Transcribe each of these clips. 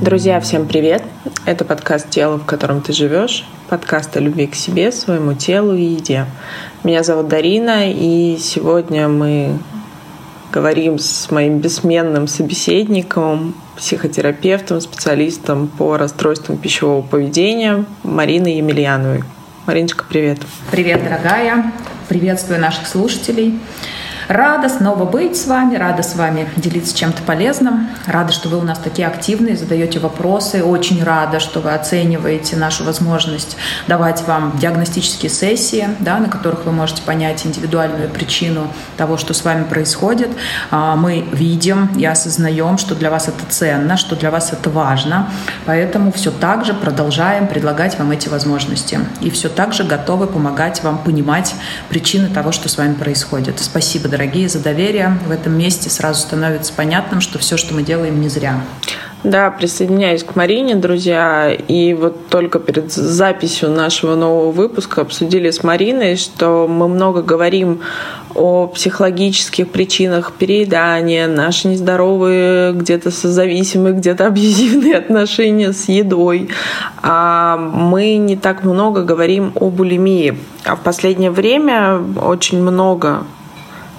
Друзья, всем привет! Это подкаст «Тело, в котором ты живешь», подкаст о любви к себе, своему телу и еде. Меня зовут Дарина, и сегодня мы говорим с моим бессменным собеседником, психотерапевтом, специалистом по расстройствам пищевого поведения Мариной Емельяновой. Мариночка, привет. Привет, дорогая. Приветствую наших слушателей. Рада снова быть с вами, рада с вами делиться чем-то полезным. Рада, что вы у нас такие активные, задаете вопросы. Очень рада, что вы оцениваете нашу возможность давать вам диагностические сессии, да, на которых вы можете понять индивидуальную причину того, что с вами происходит. А, мы видим и осознаем, что для вас это ценно, что для вас это важно. Поэтому все так же продолжаем предлагать вам эти возможности. И все так же готовы помогать вам понимать причины того, что с вами происходит. Спасибо, дорогие дорогие за доверие. В этом месте сразу становится понятным, что все, что мы делаем, не зря. Да, присоединяюсь к Марине, друзья. И вот только перед записью нашего нового выпуска обсудили с Мариной, что мы много говорим о психологических причинах переедания, наши нездоровые, где-то созависимые, где-то абьюзивные отношения с едой. А мы не так много говорим о булимии. А в последнее время очень много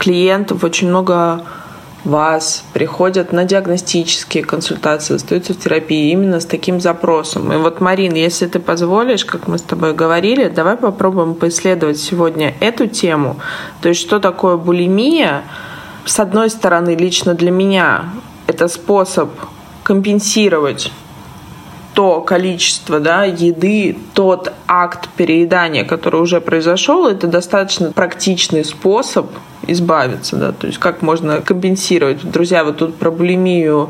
клиентов, очень много вас приходят на диагностические консультации, остаются в терапии именно с таким запросом. И вот, Марин, если ты позволишь, как мы с тобой говорили, давай попробуем поисследовать сегодня эту тему. То есть, что такое булимия? С одной стороны, лично для меня это способ компенсировать то количество да, еды, тот акт переедания, который уже произошел, это достаточно практичный способ избавиться, да, то есть как можно компенсировать. Друзья, вот тут про булимию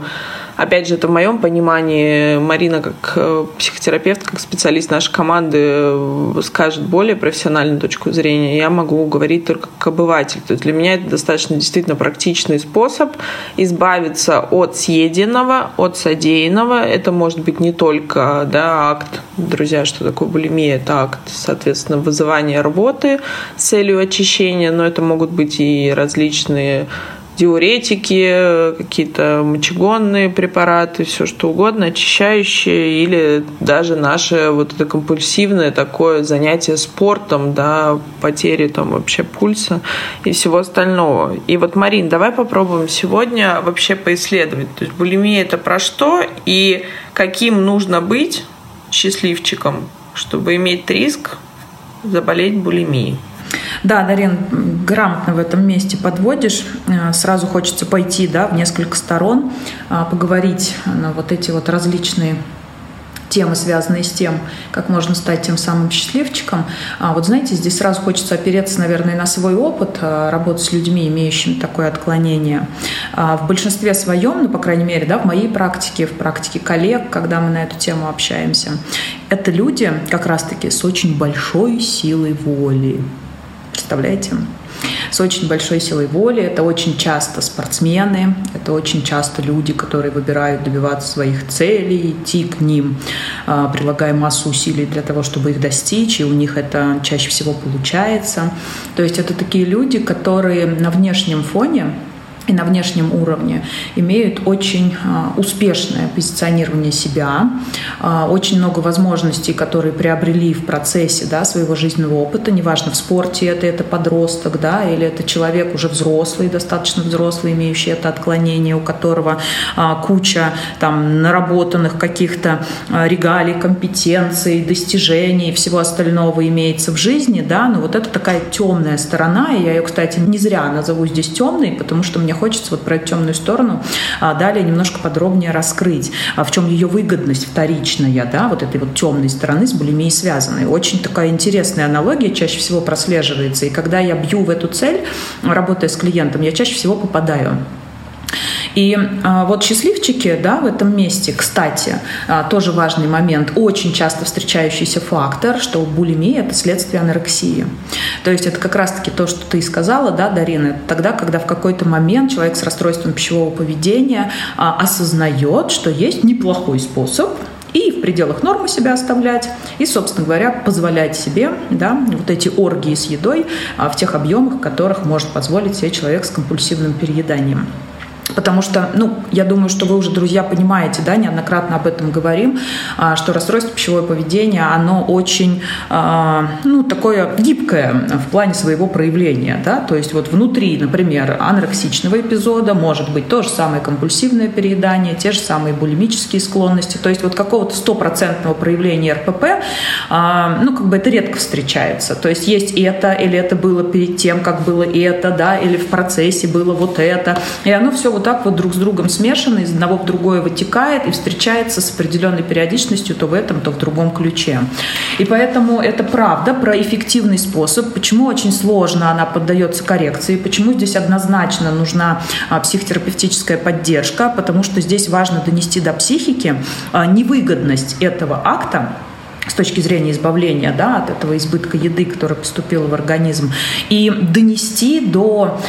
Опять же, это в моем понимании Марина как э, психотерапевт, как специалист нашей команды э, скажет более профессиональную точку зрения. Я могу говорить только как обыватель. То есть для меня это достаточно действительно практичный способ избавиться от съеденного, от содеянного. Это может быть не только да, акт, друзья, что такое булимия, это акт, соответственно, вызывания рвоты с целью очищения, но это могут быть и различные диуретики, какие-то мочегонные препараты, все что угодно, очищающие, или даже наше вот это компульсивное такое занятие спортом, да, потери там вообще пульса и всего остального. И вот, Марин, давай попробуем сегодня вообще поисследовать. То есть булимия это про что и каким нужно быть счастливчиком, чтобы иметь риск заболеть булимией. Да, Дарин, грамотно в этом месте подводишь. Э, сразу хочется пойти да, в несколько сторон, а, поговорить на вот эти вот различные темы, связанные с тем, как можно стать тем самым счастливчиком. А вот знаете, здесь сразу хочется опереться, наверное, на свой опыт а, работы с людьми, имеющими такое отклонение. А в большинстве своем, ну, по крайней мере, да, в моей практике, в практике коллег, когда мы на эту тему общаемся, это люди как раз-таки с очень большой силой воли. Представляете? С очень большой силой воли. Это очень часто спортсмены, это очень часто люди, которые выбирают добиваться своих целей, идти к ним, а, прилагая массу усилий для того, чтобы их достичь, и у них это чаще всего получается. То есть это такие люди, которые на внешнем фоне и на внешнем уровне имеют очень а, успешное позиционирование себя, а, очень много возможностей, которые приобрели в процессе да, своего жизненного опыта, неважно в спорте это, это подросток, да, или это человек уже взрослый, достаточно взрослый, имеющий это отклонение, у которого а, куча там наработанных каких-то регалий, компетенций, достижений и всего остального имеется в жизни, да, но вот это такая темная сторона, и я ее, кстати, не зря назову здесь темной, потому что мне мне хочется вот про эту темную сторону а, далее немножко подробнее раскрыть, а в чем ее выгодность вторичная, да, вот этой вот темной стороны с булимией связанной. Очень такая интересная аналогия чаще всего прослеживается. И когда я бью в эту цель, работая с клиентом, я чаще всего попадаю. И а, вот счастливчики да, в этом месте, кстати, а, тоже важный момент, очень часто встречающийся фактор, что булимия – это следствие анорексии. То есть это как раз-таки то, что ты сказала, да, Дарина, тогда, когда в какой-то момент человек с расстройством пищевого поведения а, осознает, что есть неплохой способ и в пределах нормы себя оставлять, и, собственно говоря, позволять себе да, вот эти оргии с едой в тех объемах, которых может позволить себе человек с компульсивным перееданием. Потому что, ну, я думаю, что вы уже, друзья, понимаете, да, неоднократно об этом говорим, а, что расстройство пищевого поведения, оно очень, а, ну, такое гибкое в плане своего проявления, да, то есть вот внутри, например, анорексичного эпизода может быть то же самое компульсивное переедание, те же самые булимические склонности, то есть вот какого-то стопроцентного проявления РПП, а, ну, как бы это редко встречается, то есть есть это, или это было перед тем, как было это, да, или в процессе было вот это, и оно все вот так вот друг с другом смешано, из одного в другое вытекает и встречается с определенной периодичностью то в этом, то в другом ключе. И поэтому это правда про эффективный способ, почему очень сложно она поддается коррекции, почему здесь однозначно нужна а, психотерапевтическая поддержка, потому что здесь важно донести до психики а, невыгодность этого акта, с точки зрения избавления да, от этого избытка еды, который поступил в организм, и донести до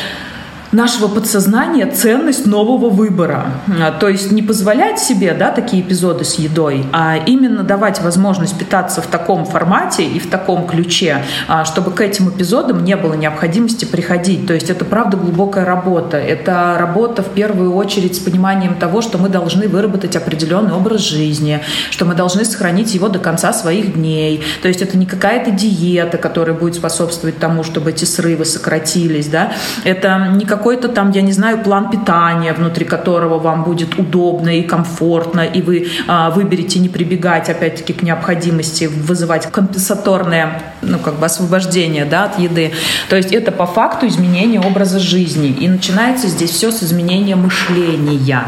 нашего подсознания ценность нового выбора. А, то есть не позволять себе да, такие эпизоды с едой, а именно давать возможность питаться в таком формате и в таком ключе, а, чтобы к этим эпизодам не было необходимости приходить. То есть это правда глубокая работа. Это работа в первую очередь с пониманием того, что мы должны выработать определенный образ жизни, что мы должны сохранить его до конца своих дней. То есть это не какая-то диета, которая будет способствовать тому, чтобы эти срывы сократились. Да? Это не какой-то там, я не знаю, план питания, внутри которого вам будет удобно и комфортно, и вы а, выберете не прибегать, опять-таки, к необходимости вызывать компенсаторное, ну, как бы освобождение, да, от еды. То есть это по факту изменение образа жизни. И начинается здесь все с изменения мышления.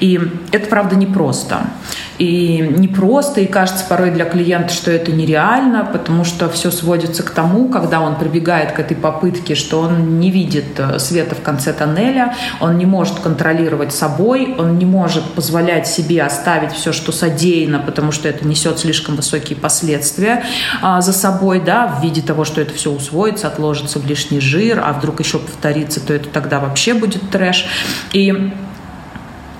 И это, правда, непросто и непросто, и кажется порой для клиента, что это нереально, потому что все сводится к тому, когда он прибегает к этой попытке, что он не видит э, света в конце тоннеля, он не может контролировать собой, он не может позволять себе оставить все, что содеяно, потому что это несет слишком высокие последствия а, за собой, да, в виде того, что это все усвоится, отложится в лишний жир, а вдруг еще повторится, то это тогда вообще будет трэш. И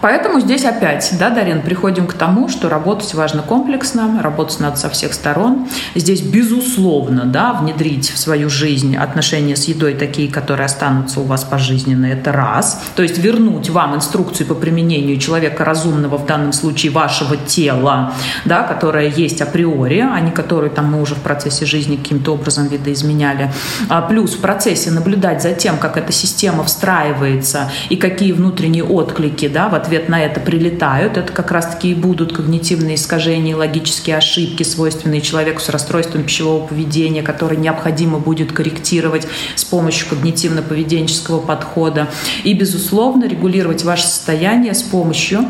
Поэтому здесь опять, да, Дарин, приходим к тому, что работать важно комплексно, работать надо со всех сторон. Здесь, безусловно, да, внедрить в свою жизнь отношения с едой такие, которые останутся у вас пожизненно, это раз. То есть вернуть вам инструкцию по применению человека разумного, в данном случае вашего тела, да, которое есть априори, а не которую там мы уже в процессе жизни каким-то образом видоизменяли. А плюс в процессе наблюдать за тем, как эта система встраивается и какие внутренние отклики да, в ответ ответ на это прилетают. Это как раз-таки и будут когнитивные искажения, логические ошибки, свойственные человеку с расстройством пищевого поведения, которые необходимо будет корректировать с помощью когнитивно-поведенческого подхода. И, безусловно, регулировать ваше состояние с помощью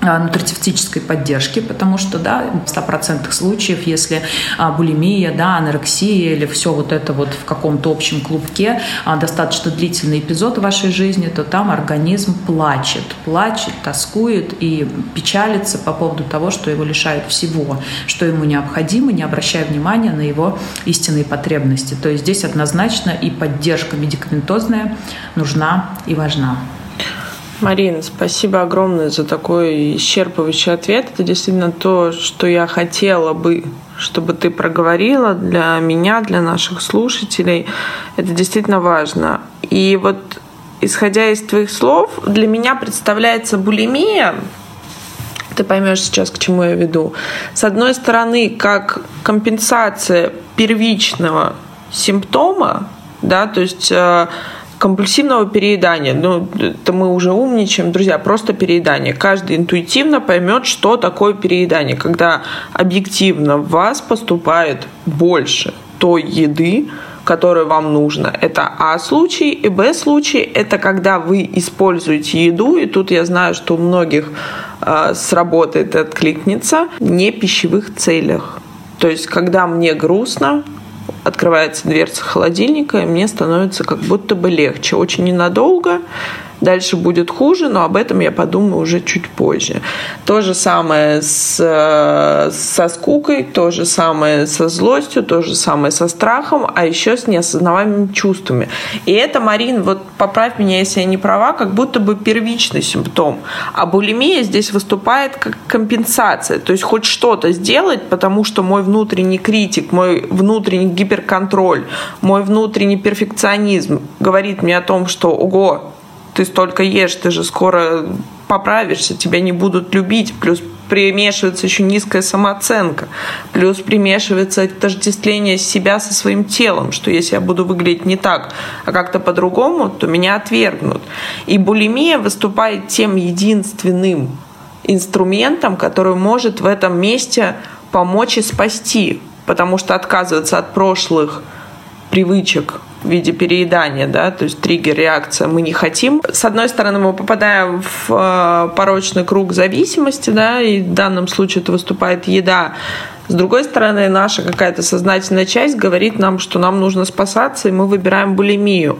нутрицептической поддержки, потому что, да, в 100% случаев, если а, булимия, да, анорексия или все вот это вот в каком-то общем клубке, а, достаточно длительный эпизод в вашей жизни, то там организм плачет, плачет, тоскует и печалится по поводу того, что его лишают всего, что ему необходимо, не обращая внимания на его истинные потребности. То есть здесь однозначно и поддержка медикаментозная нужна и важна. Марина, спасибо огромное за такой исчерпывающий ответ. Это действительно то, что я хотела бы, чтобы ты проговорила для меня, для наших слушателей. Это действительно важно. И вот исходя из твоих слов, для меня представляется булимия, ты поймешь сейчас, к чему я веду. С одной стороны, как компенсация первичного симптома, да, то есть э, компульсивного переедания. Ну, это мы уже умничаем. Друзья, просто переедание. Каждый интуитивно поймет, что такое переедание. Когда объективно в вас поступает больше той еды, которая вам нужна. Это А случай. И Б случай – это когда вы используете еду, и тут я знаю, что у многих э, сработает, откликнется, не пищевых целях. То есть, когда мне грустно, открывается дверца холодильника, и мне становится как будто бы легче. Очень ненадолго, Дальше будет хуже, но об этом я подумаю уже чуть позже. То же самое с, со скукой, то же самое со злостью, то же самое со страхом, а еще с неосознаваемыми чувствами. И это, Марин, вот поправь меня, если я не права, как будто бы первичный симптом. А булимия здесь выступает как компенсация. То есть хоть что-то сделать, потому что мой внутренний критик, мой внутренний гиперконтроль, мой внутренний перфекционизм говорит мне о том, что, ого, ты столько ешь, ты же скоро поправишься, тебя не будут любить, плюс примешивается еще низкая самооценка, плюс примешивается отождествление себя со своим телом, что если я буду выглядеть не так, а как-то по-другому, то меня отвергнут. И булимия выступает тем единственным инструментом, который может в этом месте помочь и спасти, потому что отказываться от прошлых привычек в виде переедания, да, то есть триггер, реакция мы не хотим. С одной стороны, мы попадаем в э, порочный круг зависимости, да, и в данном случае это выступает еда. С другой стороны, наша какая-то сознательная часть говорит нам, что нам нужно спасаться, и мы выбираем булимию.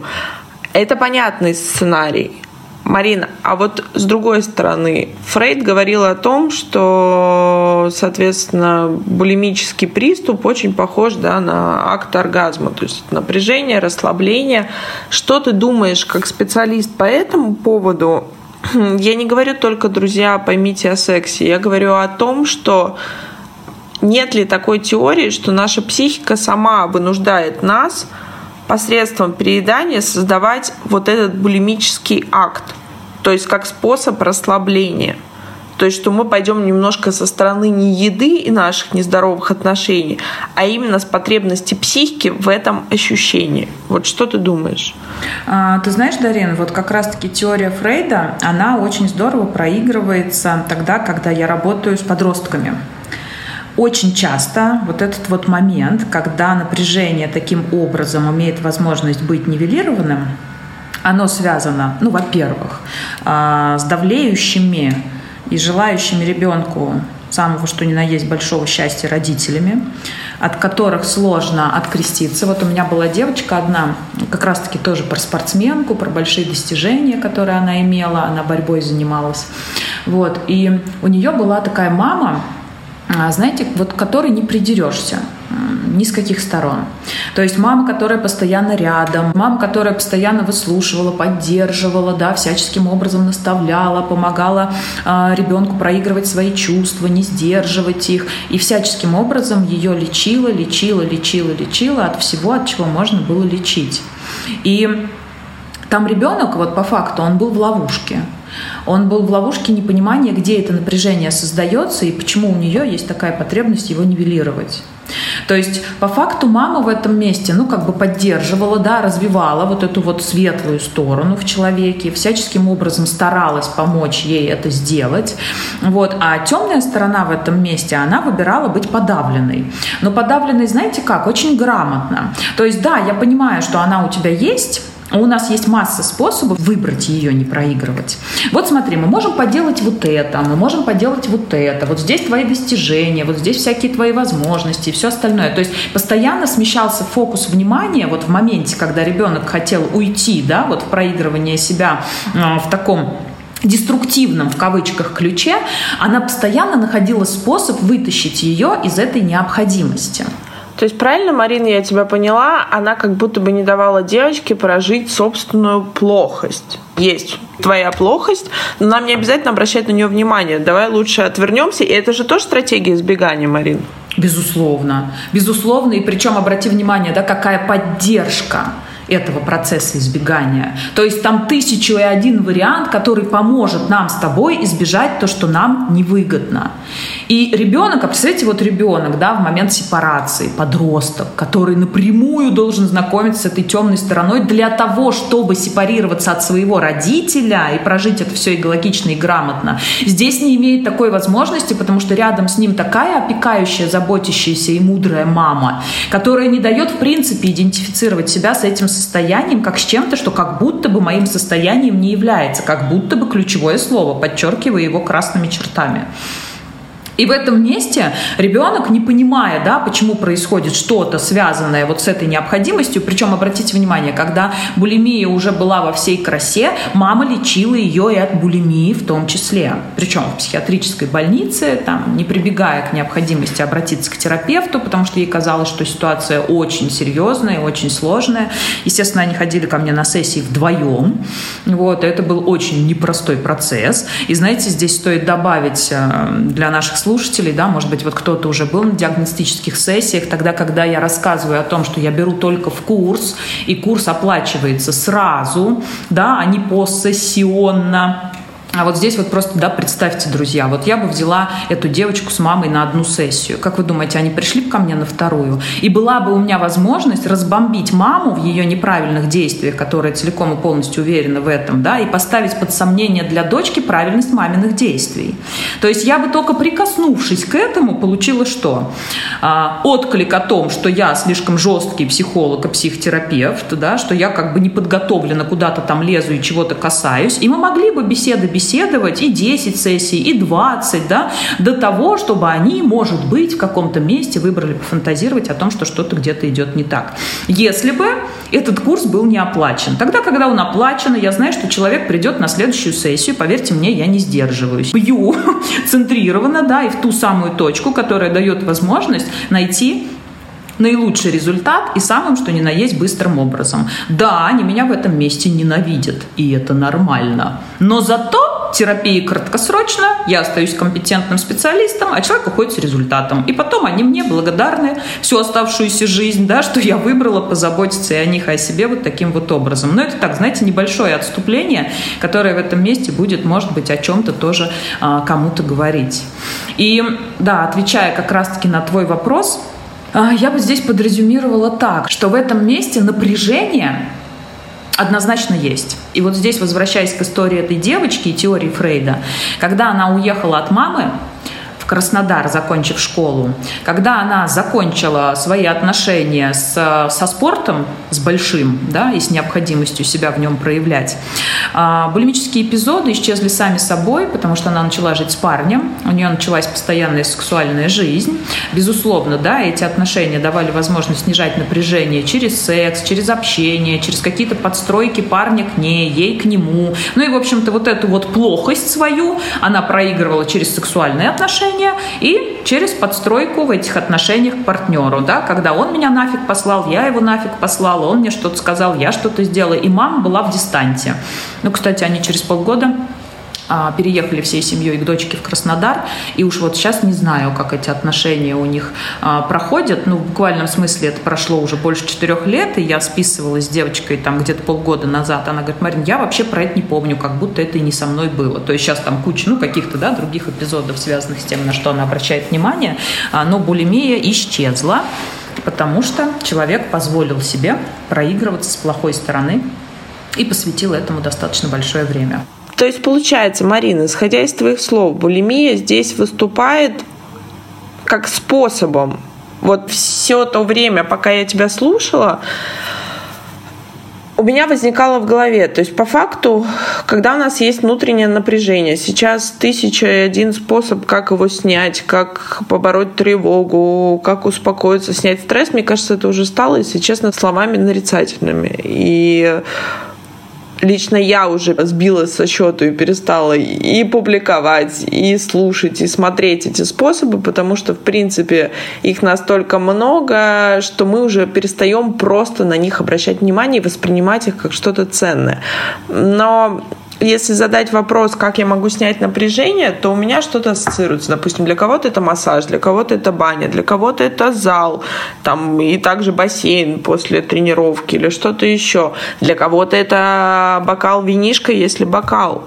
Это понятный сценарий. Марина, а вот с другой стороны, Фрейд говорил о том, что, соответственно, булимический приступ очень похож да, на акт оргазма, то есть напряжение, расслабление. Что ты думаешь как специалист по этому поводу? Я не говорю только, друзья, поймите о сексе, я говорю о том, что нет ли такой теории, что наша психика сама вынуждает нас посредством переедания создавать вот этот булимический акт то есть как способ расслабления. То есть, что мы пойдем немножко со стороны не еды и наших нездоровых отношений, а именно с потребности психики в этом ощущении. Вот что ты думаешь? А, ты знаешь, Дарин, вот как раз-таки теория Фрейда, она очень здорово проигрывается тогда, когда я работаю с подростками. Очень часто вот этот вот момент, когда напряжение таким образом имеет возможность быть нивелированным, оно связано, ну, во-первых, а, с давлеющими и желающими ребенку самого что ни на есть большого счастья родителями, от которых сложно откреститься. Вот у меня была девочка одна, как раз-таки тоже про спортсменку, про большие достижения, которые она имела, она борьбой занималась. Вот. И у нее была такая мама, знаете, вот которой не придерешься ни с каких сторон. То есть мама, которая постоянно рядом, мама, которая постоянно выслушивала, поддерживала, да, всяческим образом наставляла, помогала э, ребенку проигрывать свои чувства, не сдерживать их, и всяческим образом ее лечила, лечила, лечила, лечила от всего, от чего можно было лечить. И там ребенок, вот по факту, он был в ловушке. Он был в ловушке непонимания, где это напряжение создается и почему у нее есть такая потребность его нивелировать. То есть, по факту, мама в этом месте, ну, как бы поддерживала, да, развивала вот эту вот светлую сторону в человеке, всяческим образом старалась помочь ей это сделать. Вот. А темная сторона в этом месте, она выбирала быть подавленной. Но подавленной, знаете как, очень грамотно. То есть, да, я понимаю, что она у тебя есть, у нас есть масса способов выбрать ее, не проигрывать. Вот смотри, мы можем поделать вот это, мы можем поделать вот это, вот здесь твои достижения, вот здесь всякие твои возможности и все остальное. То есть постоянно смещался фокус внимания вот в моменте, когда ребенок хотел уйти, да, вот в проигрывание себя э, в таком деструктивном в кавычках ключе, она постоянно находила способ вытащить ее из этой необходимости. То есть правильно, Марина, я тебя поняла, она как будто бы не давала девочке прожить собственную плохость. Есть твоя плохость, но нам не обязательно обращать на нее внимание. Давай лучше отвернемся. И это же тоже стратегия избегания, Марин. Безусловно. Безусловно. И причем обрати внимание, да, какая поддержка этого процесса избегания. То есть там тысячу и один вариант, который поможет нам с тобой избежать то, что нам невыгодно. И ребенок, а представьте, вот ребенок, да, в момент сепарации, подросток, который напрямую должен знакомиться с этой темной стороной для того, чтобы сепарироваться от своего родителя и прожить это все экологично и грамотно, здесь не имеет такой возможности, потому что рядом с ним такая опекающая, заботящаяся и мудрая мама, которая не дает, в принципе, идентифицировать себя с этим состоянием как с чем-то, что как будто бы моим состоянием не является, как будто бы ключевое слово, подчеркивая его красными чертами. И в этом месте ребенок, не понимая, да, почему происходит что-то связанное вот с этой необходимостью, причем обратите внимание, когда булимия уже была во всей красе, мама лечила ее и от булимии в том числе. Причем в психиатрической больнице, там, не прибегая к необходимости обратиться к терапевту, потому что ей казалось, что ситуация очень серьезная, очень сложная. Естественно, они ходили ко мне на сессии вдвоем. Вот, это был очень непростой процесс. И знаете, здесь стоит добавить э, для наших слушателей, слушателей, да, может быть, вот кто-то уже был на диагностических сессиях, тогда, когда я рассказываю о том, что я беру только в курс, и курс оплачивается сразу, да, а не посессионно, а вот здесь вот просто, да, представьте, друзья, вот я бы взяла эту девочку с мамой на одну сессию. Как вы думаете, они пришли бы ко мне на вторую? И была бы у меня возможность разбомбить маму в ее неправильных действиях, которая целиком и полностью уверена в этом, да, и поставить под сомнение для дочки правильность маминых действий. То есть я бы только прикоснувшись к этому, получила что? А, отклик о том, что я слишком жесткий психолог и психотерапевт, да, что я как бы не подготовлена, куда-то там лезу и чего-то касаюсь. И мы могли бы беседы беседовать и 10 сессий, и 20, да, до того, чтобы они, может быть, в каком-то месте выбрали пофантазировать о том, что что-то где-то идет не так. Если бы этот курс был не оплачен. Тогда, когда он оплачен, я знаю, что человек придет на следующую сессию, поверьте мне, я не сдерживаюсь. Бью центрированно, да, и в ту самую точку, которая дает возможность найти наилучший результат и самым, что ни на есть, быстрым образом. Да, они меня в этом месте ненавидят, и это нормально. Но зато терапия краткосрочно, я остаюсь компетентным специалистом, а человек уходит с результатом. И потом они мне благодарны всю оставшуюся жизнь, да, что я выбрала позаботиться и о них, и о себе вот таким вот образом. Но это так, знаете, небольшое отступление, которое в этом месте будет, может быть, о чем-то тоже а, кому-то говорить. И да, отвечая как раз-таки на твой вопрос, я бы здесь подрезюмировала так, что в этом месте напряжение однозначно есть. И вот здесь, возвращаясь к истории этой девочки и теории Фрейда, когда она уехала от мамы, Краснодар, закончив школу, когда она закончила свои отношения с, со спортом, с большим, да, и с необходимостью себя в нем проявлять, а, булимические эпизоды исчезли сами собой, потому что она начала жить с парнем, у нее началась постоянная сексуальная жизнь. Безусловно, да, эти отношения давали возможность снижать напряжение через секс, через общение, через какие-то подстройки парня к ней, ей к нему. Ну и, в общем-то, вот эту вот плохость свою она проигрывала через сексуальные отношения, отношения и через подстройку в этих отношениях к партнеру, да, когда он меня нафиг послал, я его нафиг послала, он мне что-то сказал, я что-то сделала, и мама была в дистанте. Ну, кстати, они через полгода а, переехали всей семьей к дочке в Краснодар, и уж вот сейчас не знаю, как эти отношения у них а, проходят, ну, в буквальном смысле это прошло уже больше четырех лет, и я списывалась с девочкой там где-то полгода назад, она говорит, Марин, я вообще про это не помню, как будто это и не со мной было, то есть сейчас там куча, ну, каких-то, да, других эпизодов, связанных с тем, на что она обращает внимание, а, но булимия исчезла, потому что человек позволил себе проигрываться с плохой стороны и посвятил этому достаточно большое время. То есть получается, Марина, исходя из твоих слов, булимия здесь выступает как способом. Вот все то время, пока я тебя слушала, у меня возникало в голове, то есть по факту, когда у нас есть внутреннее напряжение, сейчас тысяча и один способ, как его снять, как побороть тревогу, как успокоиться, снять стресс, мне кажется, это уже стало, если честно, словами нарицательными. И лично я уже сбилась со счету и перестала и публиковать, и слушать, и смотреть эти способы, потому что, в принципе, их настолько много, что мы уже перестаем просто на них обращать внимание и воспринимать их как что-то ценное. Но если задать вопрос, как я могу снять напряжение, то у меня что-то ассоциируется. Допустим, для кого-то это массаж, для кого-то это баня, для кого-то это зал, там и также бассейн после тренировки или что-то еще. Для кого-то это бокал винишка, если бокал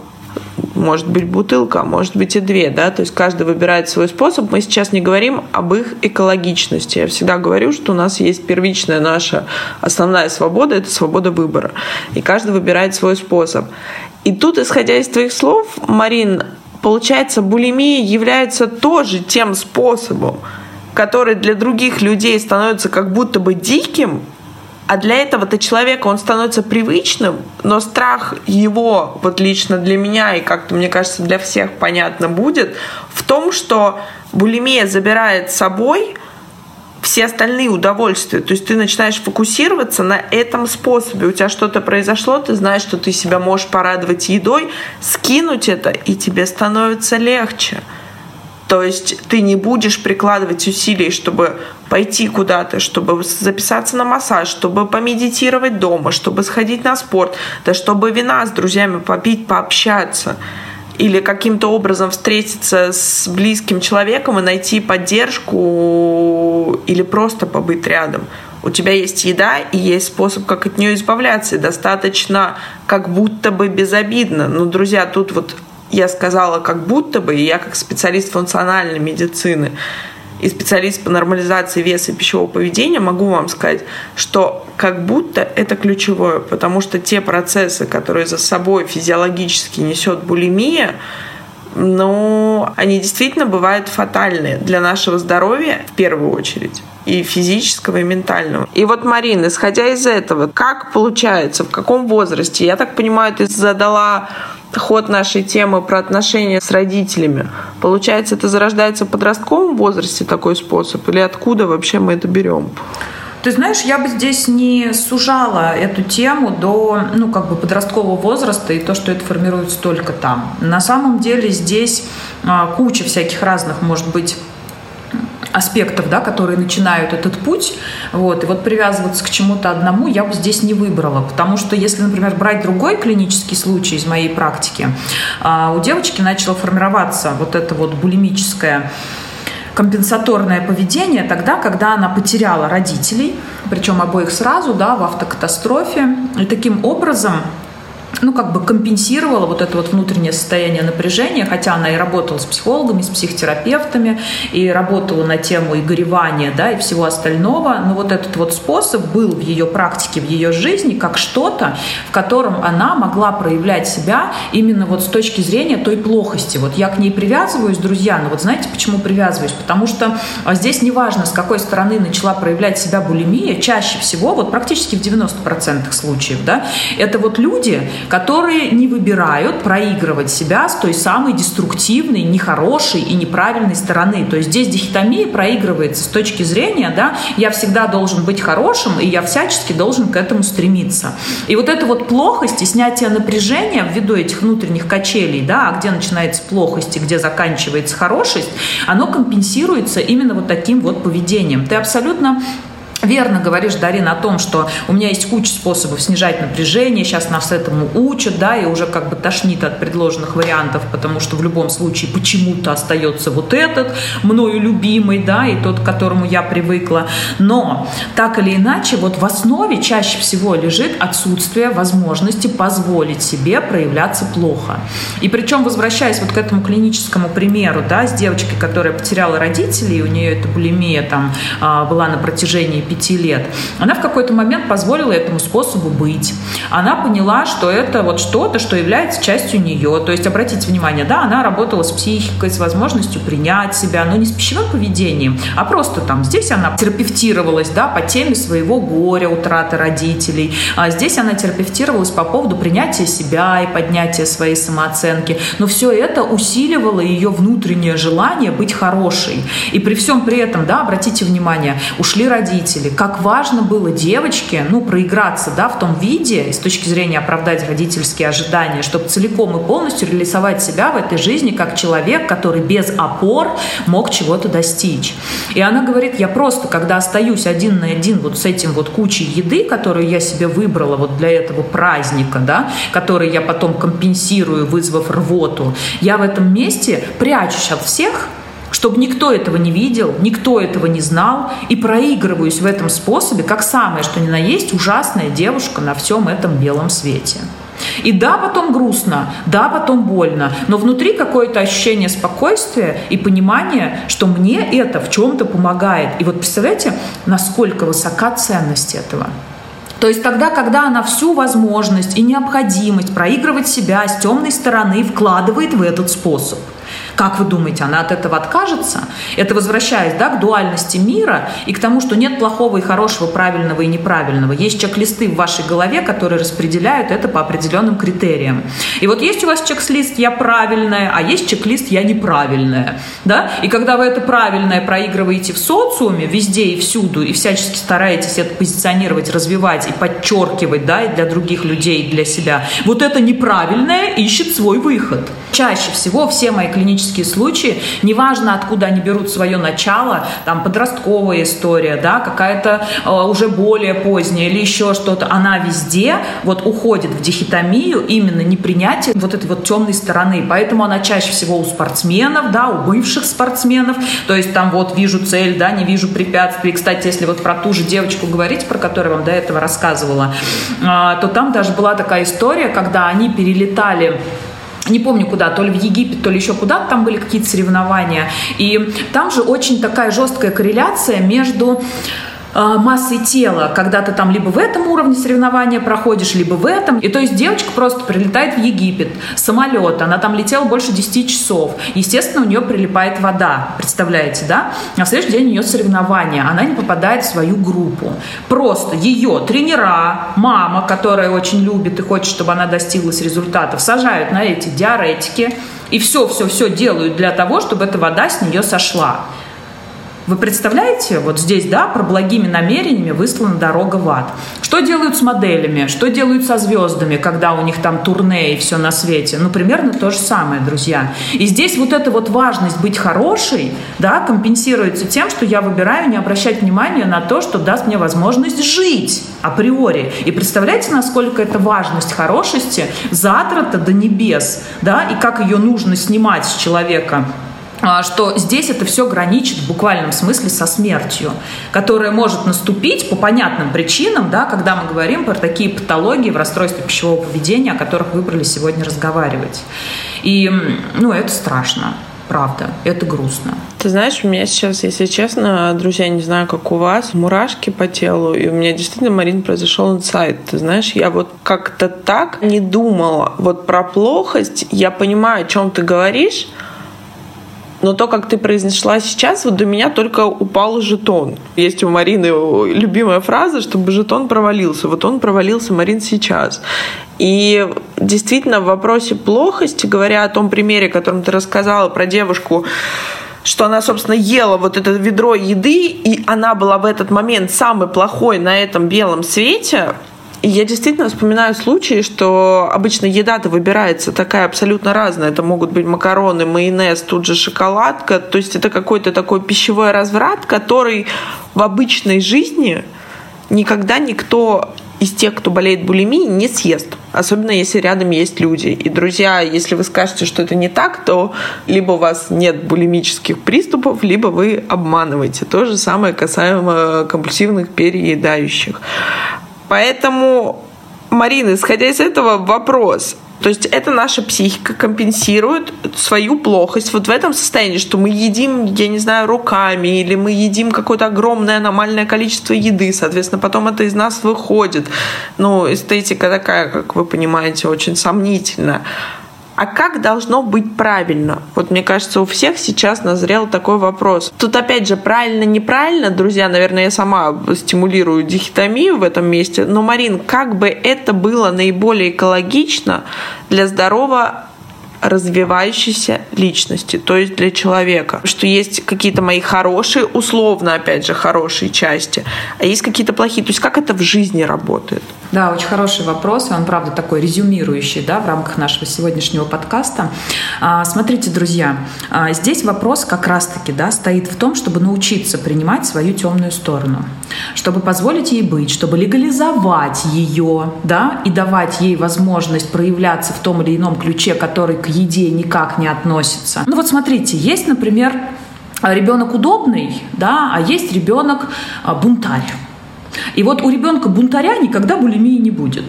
может быть бутылка, может быть и две, да, то есть каждый выбирает свой способ. Мы сейчас не говорим об их экологичности. Я всегда говорю, что у нас есть первичная наша основная свобода, это свобода выбора. И каждый выбирает свой способ. И тут, исходя из твоих слов, Марин, получается, булимия является тоже тем способом, который для других людей становится как будто бы диким, а для этого-то человека он становится привычным, но страх его, вот лично для меня и как-то, мне кажется, для всех понятно будет, в том, что булимия забирает с собой все остальные удовольствия. То есть ты начинаешь фокусироваться на этом способе. У тебя что-то произошло, ты знаешь, что ты себя можешь порадовать едой, скинуть это, и тебе становится легче. То есть ты не будешь прикладывать усилий, чтобы пойти куда-то, чтобы записаться на массаж, чтобы помедитировать дома, чтобы сходить на спорт, да чтобы вина с друзьями попить, пообщаться. или каким-то образом встретиться с близким человеком и найти поддержку или просто побыть рядом. У тебя есть еда и есть способ, как от нее избавляться. И достаточно как будто бы безобидно. Но, друзья, тут вот я сказала как будто бы, и я как специалист функциональной медицины и специалист по нормализации веса и пищевого поведения могу вам сказать, что как будто это ключевое, потому что те процессы, которые за собой физиологически несет булимия, но они действительно бывают фатальны для нашего здоровья в первую очередь и физического, и ментального. И вот, Марина, исходя из этого, как получается, в каком возрасте? Я так понимаю, ты задала ход нашей темы про отношения с родителями. Получается, это зарождается в подростковом возрасте такой способ? Или откуда вообще мы это берем? Ты знаешь, я бы здесь не сужала эту тему до ну, как бы подросткового возраста и то, что это формируется только там. На самом деле здесь а, куча всяких разных, может быть, аспектов, да, которые начинают этот путь. Вот. И вот привязываться к чему-то одному я бы здесь не выбрала, потому что если, например, брать другой клинический случай из моей практики, а, у девочки начало формироваться вот это вот булимическое компенсаторное поведение тогда, когда она потеряла родителей, причем обоих сразу, да, в автокатастрофе. И таким образом ну, как бы компенсировала вот это вот внутреннее состояние напряжения, хотя она и работала с психологами, с психотерапевтами, и работала на тему и горевания, да, и всего остального, но вот этот вот способ был в ее практике, в ее жизни, как что-то, в котором она могла проявлять себя именно вот с точки зрения той плохости. Вот я к ней привязываюсь, друзья, но вот знаете, почему привязываюсь? Потому что а, здесь неважно, с какой стороны начала проявлять себя булимия, чаще всего, вот практически в 90% случаев, да, это вот люди, которые не выбирают проигрывать себя с той самой деструктивной, нехорошей и неправильной стороны. То есть здесь дихотомия проигрывается с точки зрения, да, я всегда должен быть хорошим, и я всячески должен к этому стремиться. И вот эта вот плохость и снятие напряжения ввиду этих внутренних качелей, да, а где начинается плохость и где заканчивается хорошесть, оно компенсируется именно вот таким вот поведением. Ты абсолютно Верно говоришь, Дарина, о том, что у меня есть куча способов снижать напряжение, сейчас нас этому учат, да, и уже как бы тошнит от предложенных вариантов, потому что в любом случае почему-то остается вот этот, мною любимый, да, и тот, к которому я привыкла. Но так или иначе, вот в основе чаще всего лежит отсутствие возможности позволить себе проявляться плохо. И причем, возвращаясь вот к этому клиническому примеру, да, с девочкой, которая потеряла родителей, у нее эта булимия там а, была на протяжении пяти лет, она в какой-то момент позволила этому способу быть. Она поняла, что это вот что-то, что является частью нее. То есть, обратите внимание, да, она работала с психикой, с возможностью принять себя, но не с пищевым поведением, а просто там здесь она терапевтировалась, да, по теме своего горя, утраты родителей. А здесь она терапевтировалась по поводу принятия себя и поднятия своей самооценки. Но все это усиливало ее внутреннее желание быть хорошей. И при всем при этом, да, обратите внимание, ушли родители, родители, как важно было девочке, ну, проиграться, да, в том виде, с точки зрения оправдать родительские ожидания, чтобы целиком и полностью реализовать себя в этой жизни как человек, который без опор мог чего-то достичь. И она говорит, я просто, когда остаюсь один на один вот с этим вот кучей еды, которую я себе выбрала вот для этого праздника, да, который я потом компенсирую, вызвав рвоту, я в этом месте прячусь от всех, чтобы никто этого не видел, никто этого не знал, и проигрываюсь в этом способе, как самое, что ни на есть, ужасная девушка на всем этом белом свете. И да, потом грустно, да, потом больно, но внутри какое-то ощущение спокойствия и понимания, что мне это в чем-то помогает. И вот представляете, насколько высока ценность этого. То есть тогда, когда она всю возможность и необходимость проигрывать себя с темной стороны вкладывает в этот способ – как вы думаете, она от этого откажется? Это возвращаясь да, к дуальности мира и к тому, что нет плохого и хорошего, правильного и неправильного. Есть чек-листы в вашей голове, которые распределяют это по определенным критериям. И вот есть у вас чек-лист «я правильная», а есть чек-лист «я неправильная». Да? И когда вы это правильное проигрываете в социуме, везде и всюду, и всячески стараетесь это позиционировать, развивать и подчеркивать да, и для других людей, и для себя, вот это неправильное ищет свой выход. Чаще всего все мои клинические патологические случаи, неважно, откуда они берут свое начало, там подростковая история, да, какая-то э, уже более поздняя или еще что-то, она везде вот уходит в дихотомию именно непринятие вот этой вот темной стороны. Поэтому она чаще всего у спортсменов, да, у бывших спортсменов, то есть там вот вижу цель, да, не вижу препятствий. Кстати, если вот про ту же девочку говорить, про которую вам до этого рассказывала, а, то там даже была такая история, когда они перелетали не помню куда, то ли в Египет, то ли еще куда-то, там были какие-то соревнования. И там же очень такая жесткая корреляция между Э, массой тела, когда ты там либо в этом уровне соревнования проходишь, либо в этом. И то есть девочка просто прилетает в Египет, самолет, она там летела больше 10 часов. Естественно, у нее прилипает вода, представляете, да? А в следующий день у нее соревнования, она не попадает в свою группу. Просто ее тренера, мама, которая очень любит и хочет, чтобы она достиглась результатов, сажают на эти диаретики и все-все-все делают для того, чтобы эта вода с нее сошла. Вы представляете, вот здесь, да, про благими намерениями выслана дорога в ад. Что делают с моделями? Что делают со звездами, когда у них там турне и все на свете? Ну, примерно то же самое, друзья. И здесь вот эта вот важность быть хорошей, да, компенсируется тем, что я выбираю не обращать внимания на то, что даст мне возможность жить априори. И представляете, насколько эта важность хорошести затрата до небес, да, и как ее нужно снимать с человека что здесь это все граничит в буквальном смысле со смертью, которая может наступить по понятным причинам, да, когда мы говорим про такие патологии в расстройстве пищевого поведения, о которых выбрали сегодня разговаривать. И, ну, это страшно. Правда, это грустно. Ты знаешь, у меня сейчас, если честно, друзья, не знаю, как у вас, мурашки по телу, и у меня действительно, Марин, произошел инсайт. Ты знаешь, я вот как-то так не думала вот про плохость. Я понимаю, о чем ты говоришь, но то, как ты произнесла сейчас, вот до меня только упал жетон. Есть у Марины любимая фраза, чтобы жетон провалился. Вот он провалился, Марин, сейчас. И действительно в вопросе плохости, говоря о том примере, которым ты рассказала про девушку, что она, собственно, ела вот это ведро еды, и она была в этот момент самой плохой на этом белом свете, и я действительно вспоминаю случаи, что обычно еда-то выбирается такая абсолютно разная. Это могут быть макароны, майонез, тут же шоколадка. То есть это какой-то такой пищевой разврат, который в обычной жизни никогда никто из тех, кто болеет булимией, не съест. Особенно если рядом есть люди. И, друзья, если вы скажете, что это не так, то либо у вас нет булимических приступов, либо вы обманываете. То же самое касаемо компульсивных переедающих. Поэтому, Марина, исходя из этого, вопрос. То есть это наша психика компенсирует свою плохость вот в этом состоянии, что мы едим, я не знаю, руками, или мы едим какое-то огромное аномальное количество еды, соответственно, потом это из нас выходит. Ну, эстетика такая, как вы понимаете, очень сомнительная а как должно быть правильно? Вот мне кажется, у всех сейчас назрел такой вопрос. Тут опять же правильно, неправильно, друзья, наверное, я сама стимулирую дихотомию в этом месте, но, Марин, как бы это было наиболее экологично для здорового развивающейся личности, то есть для человека. Что есть какие-то мои хорошие, условно, опять же, хорошие части, а есть какие-то плохие. То есть как это в жизни работает? Да, очень хороший вопрос, и он, правда, такой резюмирующий да, в рамках нашего сегодняшнего подкаста. А, смотрите, друзья, а, здесь вопрос как раз-таки да, стоит в том, чтобы научиться принимать свою темную сторону, чтобы позволить ей быть, чтобы легализовать ее да, и давать ей возможность проявляться в том или ином ключе, который к еде никак не относится. Ну вот смотрите, есть, например, ребенок удобный, да, а есть ребенок а, бунтарь. И вот у ребенка бунтаря никогда булимии не будет.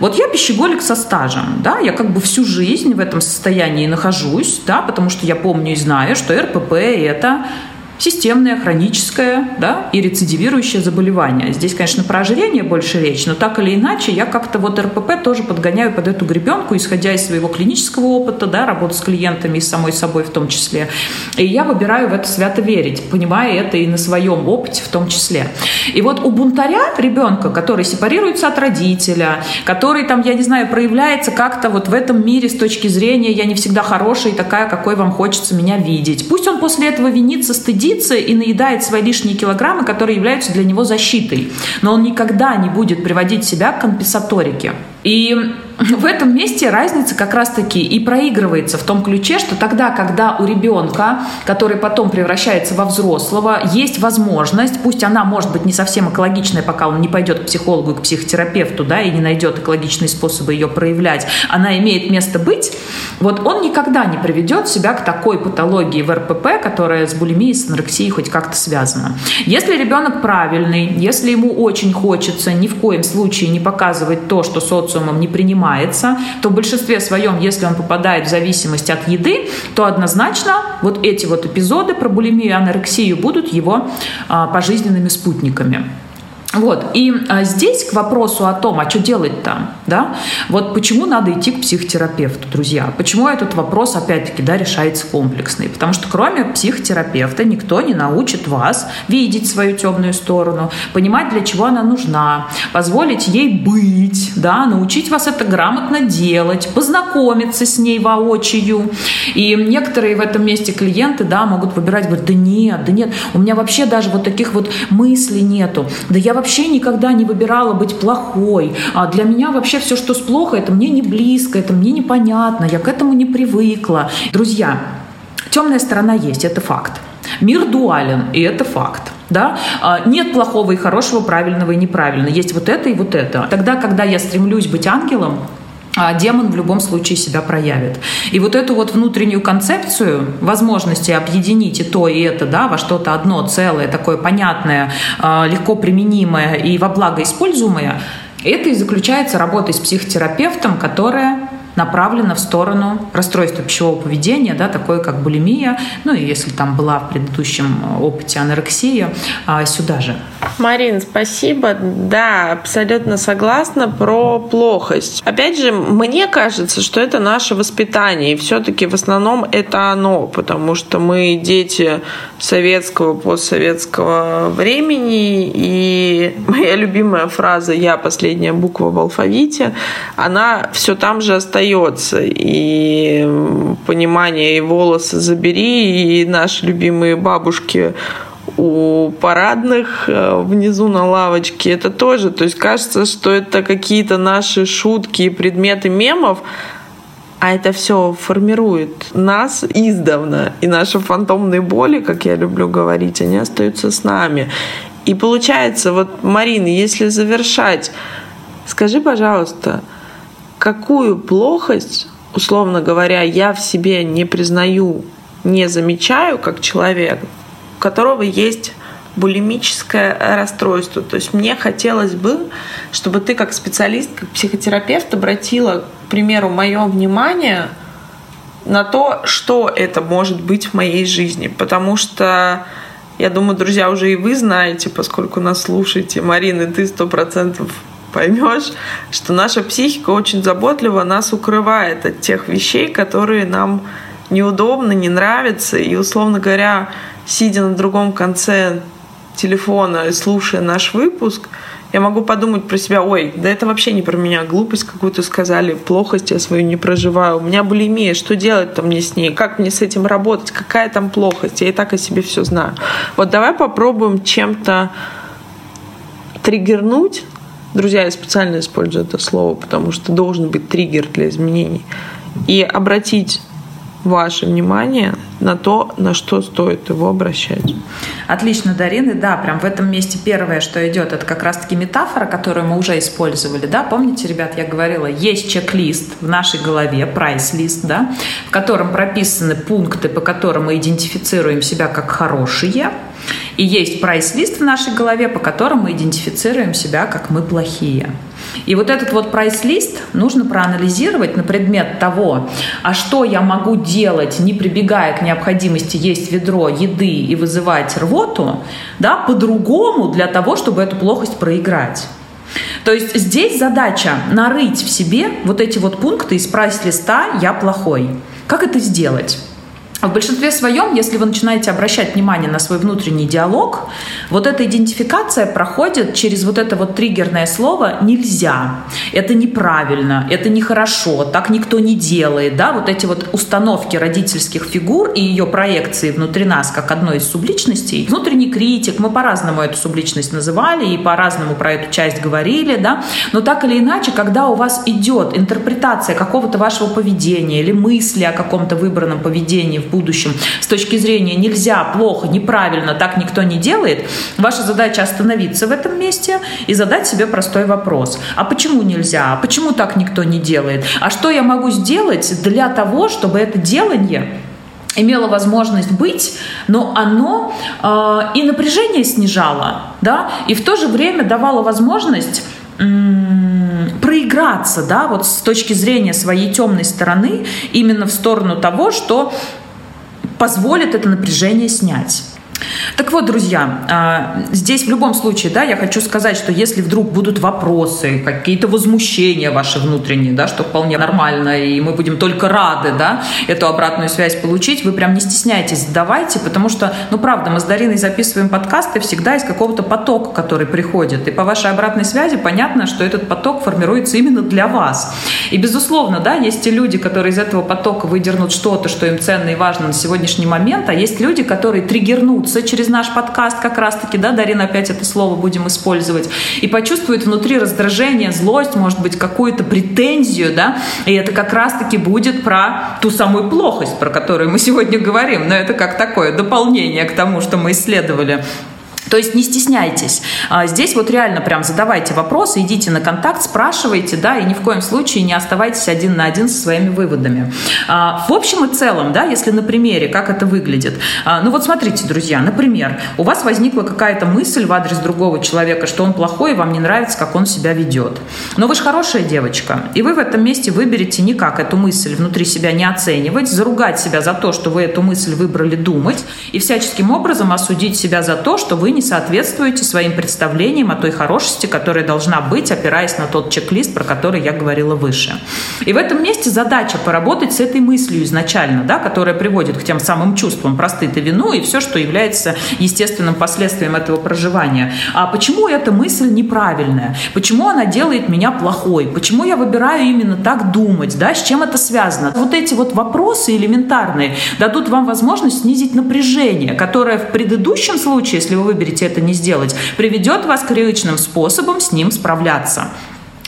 Вот я пищеголик со стажем, да, я как бы всю жизнь в этом состоянии нахожусь, да, потому что я помню и знаю, что РПП – это системное, хроническое да, и рецидивирующее заболевание. Здесь, конечно, про ожирение больше речь, но так или иначе я как-то вот РПП тоже подгоняю под эту гребенку, исходя из своего клинического опыта, да, работы с клиентами и самой собой в том числе. И я выбираю в это свято верить, понимая это и на своем опыте в том числе. И вот у бунтаря ребенка, который сепарируется от родителя, который там, я не знаю, проявляется как-то вот в этом мире с точки зрения «я не всегда хорошая и такая, какой вам хочется меня видеть». Пусть он после этого винится, стыдится, стыдится и наедает свои лишние килограммы, которые являются для него защитой. Но он никогда не будет приводить себя к компенсаторике. И в этом месте разница как раз-таки и проигрывается в том ключе, что тогда, когда у ребенка, который потом превращается во взрослого, есть возможность, пусть она может быть не совсем экологичная, пока он не пойдет к психологу и к психотерапевту, да, и не найдет экологичные способы ее проявлять, она имеет место быть, вот он никогда не приведет себя к такой патологии в РПП, которая с булимией, с анорексией хоть как-то связана. Если ребенок правильный, если ему очень хочется ни в коем случае не показывать то, что социумом не принимает, принимается, то в большинстве своем, если он попадает в зависимость от еды, то однозначно вот эти вот эпизоды про булимию и анорексию будут его а, пожизненными спутниками. Вот. И а, здесь к вопросу о том, а что делать там, да, вот почему надо идти к психотерапевту, друзья, почему этот вопрос, опять-таки, да, решается комплексный, потому что кроме психотерапевта никто не научит вас видеть свою темную сторону, понимать, для чего она нужна, позволить ей быть, да, научить вас это грамотно делать, познакомиться с ней воочию. И некоторые в этом месте клиенты, да, могут выбирать, говорят, да нет, да нет, у меня вообще даже вот таких вот мыслей нету, да я вообще никогда не выбирала быть плохой. А для меня вообще все, что с плохо, это мне не близко, это мне непонятно, я к этому не привыкла. Друзья, темная сторона есть, это факт. Мир дуален, и это факт. Да? А, нет плохого и хорошего, правильного и неправильного. Есть вот это и вот это. Тогда, когда я стремлюсь быть ангелом, демон в любом случае себя проявит. И вот эту вот внутреннюю концепцию возможности объединить и то, и это да, во что-то одно целое, такое понятное, а, легко применимое и во благо используемое, это и заключается работой с психотерапевтом, которая направлена в сторону расстройства пищевого поведения, да, такое как булимия, ну и если там была в предыдущем опыте анорексия, а, сюда же. Марин, спасибо. Да, абсолютно согласна про плохость. Опять же, мне кажется, что это наше воспитание, и все-таки в основном это оно, потому что мы дети советского, постсоветского времени, и моя любимая фраза «я последняя буква в алфавите», она все там же остается остается. И понимание, и волосы забери, и наши любимые бабушки у парадных э, внизу на лавочке, это тоже. То есть кажется, что это какие-то наши шутки и предметы мемов, а это все формирует нас издавна. И наши фантомные боли, как я люблю говорить, они остаются с нами. И получается, вот, Марина, если завершать, скажи, пожалуйста, какую плохость, условно говоря, я в себе не признаю, не замечаю как человек, у которого есть булимическое расстройство. То есть мне хотелось бы, чтобы ты как специалист, как психотерапевт обратила, к примеру, мое внимание на то, что это может быть в моей жизни. Потому что я думаю, друзья, уже и вы знаете, поскольку нас слушаете, Марина, ты сто процентов поймешь, что наша психика очень заботливо нас укрывает от тех вещей, которые нам неудобны, не нравятся. И, условно говоря, сидя на другом конце телефона и слушая наш выпуск, я могу подумать про себя, ой, да это вообще не про меня, глупость какую-то сказали, плохость я свою не проживаю, у меня булимия, что делать-то мне с ней, как мне с этим работать, какая там плохость, я и так о себе все знаю. Вот давай попробуем чем-то триггернуть Друзья, я специально использую это слово, потому что должен быть триггер для изменений. И обратить ваше внимание на то, на что стоит его обращать. Отлично, Дарина. Да, прям в этом месте первое, что идет, это как раз-таки метафора, которую мы уже использовали. Да? Помните, ребят, я говорила, есть чек-лист в нашей голове, прайс-лист, да, в котором прописаны пункты, по которым мы идентифицируем себя как хорошие, и есть прайс-лист в нашей голове, по которому мы идентифицируем себя как мы плохие. И вот этот вот прайс-лист нужно проанализировать на предмет того, а что я могу делать, не прибегая к необходимости есть ведро еды и вызывать рвоту, да, по-другому для того, чтобы эту плохость проиграть. То есть здесь задача нарыть в себе вот эти вот пункты из прайс-листа «я плохой». Как это сделать? В большинстве своем, если вы начинаете обращать внимание на свой внутренний диалог, вот эта идентификация проходит через вот это вот триггерное слово «нельзя», «это неправильно», «это нехорошо», «так никто не делает», да, вот эти вот установки родительских фигур и ее проекции внутри нас как одной из субличностей. Внутренний критик, мы по-разному эту субличность называли и по-разному про эту часть говорили, да, но так или иначе, когда у вас идет интерпретация какого-то вашего поведения или мысли о каком-то выбранном поведении в будущем с точки зрения нельзя, плохо, неправильно, так никто не делает, ваша задача остановиться в этом месте и задать себе простой вопрос. А почему нельзя? А почему так никто не делает? А что я могу сделать для того, чтобы это делание имело возможность быть, но оно э, и напряжение снижало, да, и в то же время давало возможность проиграться, да, вот с точки зрения своей темной стороны, именно в сторону того, что позволит это напряжение снять. Так вот, друзья, а, здесь в любом случае, да, я хочу сказать, что если вдруг будут вопросы, какие-то возмущения ваши внутренние, да, что вполне нормально, и мы будем только рады, да, эту обратную связь получить, вы прям не стесняйтесь, задавайте, потому что, ну, правда, мы с Дариной записываем подкасты всегда из какого-то потока, который приходит, и по вашей обратной связи понятно, что этот поток формируется именно для вас. И, безусловно, да, есть те люди, которые из этого потока выдернут что-то, что им ценно и важно на сегодняшний момент, а есть люди, которые триггернутся через наш подкаст. Как раз-таки, да, Дарина, опять это слово будем использовать, и почувствует внутри раздражение, злость, может быть, какую-то претензию, да, и это как раз-таки будет про ту самую плохость, про которую мы сегодня говорим, но это как такое дополнение к тому, что мы исследовали то есть не стесняйтесь. А, здесь вот реально прям задавайте вопросы, идите на контакт, спрашивайте, да, и ни в коем случае не оставайтесь один на один со своими выводами. А, в общем и целом, да, если на примере, как это выглядит. А, ну вот смотрите, друзья, например, у вас возникла какая-то мысль в адрес другого человека, что он плохой, и вам не нравится, как он себя ведет. Но вы же хорошая девочка, и вы в этом месте выберете никак эту мысль внутри себя не оценивать, заругать себя за то, что вы эту мысль выбрали думать, и всяческим образом осудить себя за то, что вы не соответствуете своим представлениям о той хорошести, которая должна быть, опираясь на тот чек-лист, про который я говорила выше. И в этом месте задача поработать с этой мыслью изначально, да, которая приводит к тем самым чувствам про стыд и вину и все, что является естественным последствием этого проживания. А почему эта мысль неправильная? Почему она делает меня плохой? Почему я выбираю именно так думать? Да? С чем это связано? Вот эти вот вопросы элементарные дадут вам возможность снизить напряжение, которое в предыдущем случае, если вы выберете выберете это не сделать, приведет вас к рыночным способам с ним справляться.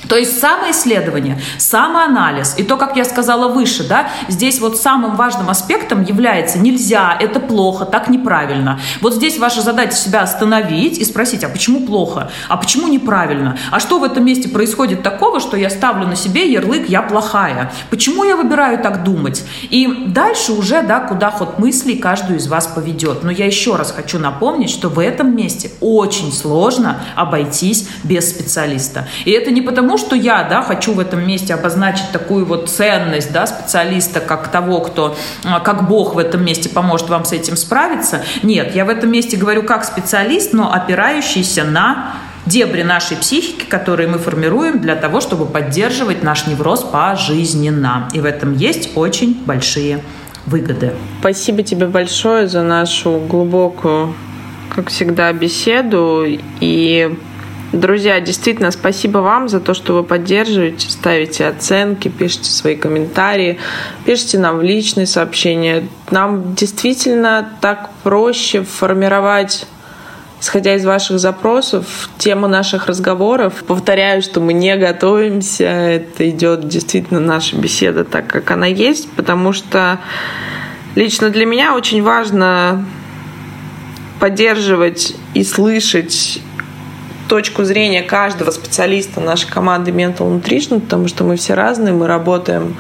То есть самоисследование, самоанализ и то, как я сказала выше, да, здесь вот самым важным аспектом является нельзя, это плохо, так неправильно. Вот здесь ваша задача себя остановить и спросить, а почему плохо, а почему неправильно, а что в этом месте происходит такого, что я ставлю на себе ярлык «я плохая», почему я выбираю так думать. И дальше уже, да, куда ход мыслей каждую из вас поведет. Но я еще раз хочу напомнить, что в этом месте очень сложно обойтись без специалиста. И это не потому, что я да, хочу в этом месте обозначить такую вот ценность да, специалиста, как того, кто, а, как Бог в этом месте поможет вам с этим справиться. Нет, я в этом месте говорю как специалист, но опирающийся на дебри нашей психики, которые мы формируем для того, чтобы поддерживать наш невроз пожизненно. И в этом есть очень большие выгоды. Спасибо тебе большое за нашу глубокую, как всегда, беседу. И Друзья, действительно, спасибо вам за то, что вы поддерживаете, ставите оценки, пишите свои комментарии, пишите нам в личные сообщения. Нам действительно так проще формировать исходя из ваших запросов, тему наших разговоров. Повторяю, что мы не готовимся, это идет действительно наша беседа так, как она есть, потому что лично для меня очень важно поддерживать и слышать точку зрения каждого специалиста нашей команды Mental Nutrition, потому что мы все разные, мы работаем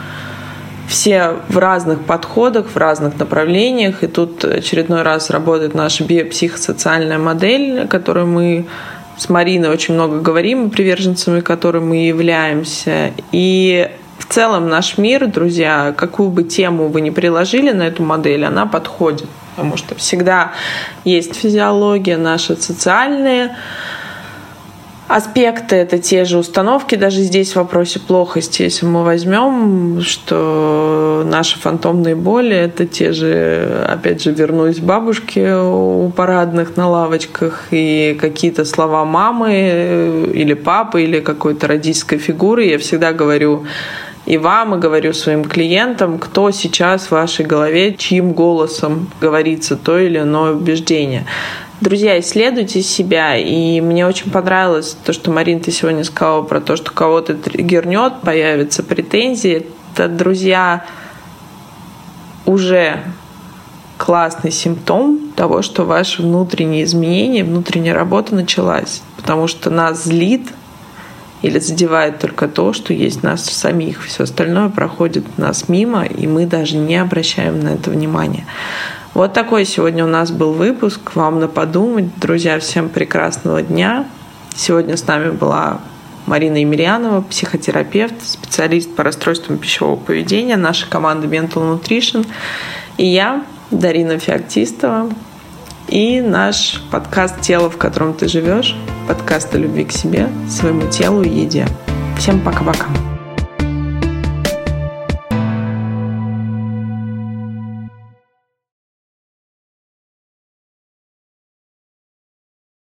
все в разных подходах, в разных направлениях. И тут очередной раз работает наша биопсихосоциальная модель, которую мы с Мариной очень много говорим, приверженцами которой мы являемся. И в целом наш мир, друзья, какую бы тему вы ни приложили на эту модель, она подходит. Потому что всегда есть физиология, наши социальные Аспекты это те же установки, даже здесь в вопросе плохости, если мы возьмем, что наши фантомные боли – это те же, опять же, вернусь бабушке у парадных на лавочках, и какие-то слова мамы э, или папы, или какой-то родительской фигуры. Я всегда говорю, и вам, и говорю своим клиентам, кто сейчас в вашей голове, чьим голосом говорится то или иное убеждение. Друзья, исследуйте себя. И мне очень понравилось то, что, Марин, ты сегодня сказала про то, что кого-то триггернет, появятся претензии. Это, друзья, уже классный симптом того, что ваши внутренние изменения, внутренняя работа началась. Потому что нас злит или задевает только то, что есть нас самих. Все остальное проходит нас мимо, и мы даже не обращаем на это внимания. Вот такой сегодня у нас был выпуск. Вам на подумать. Друзья, всем прекрасного дня. Сегодня с нами была Марина Емельянова, психотерапевт, специалист по расстройствам пищевого поведения, наша команда Mental Nutrition. И я, Дарина Феоктистова, и наш подкаст «Тело, в котором ты живешь», подкаст о любви к себе, своему телу и еде. Всем пока-пока.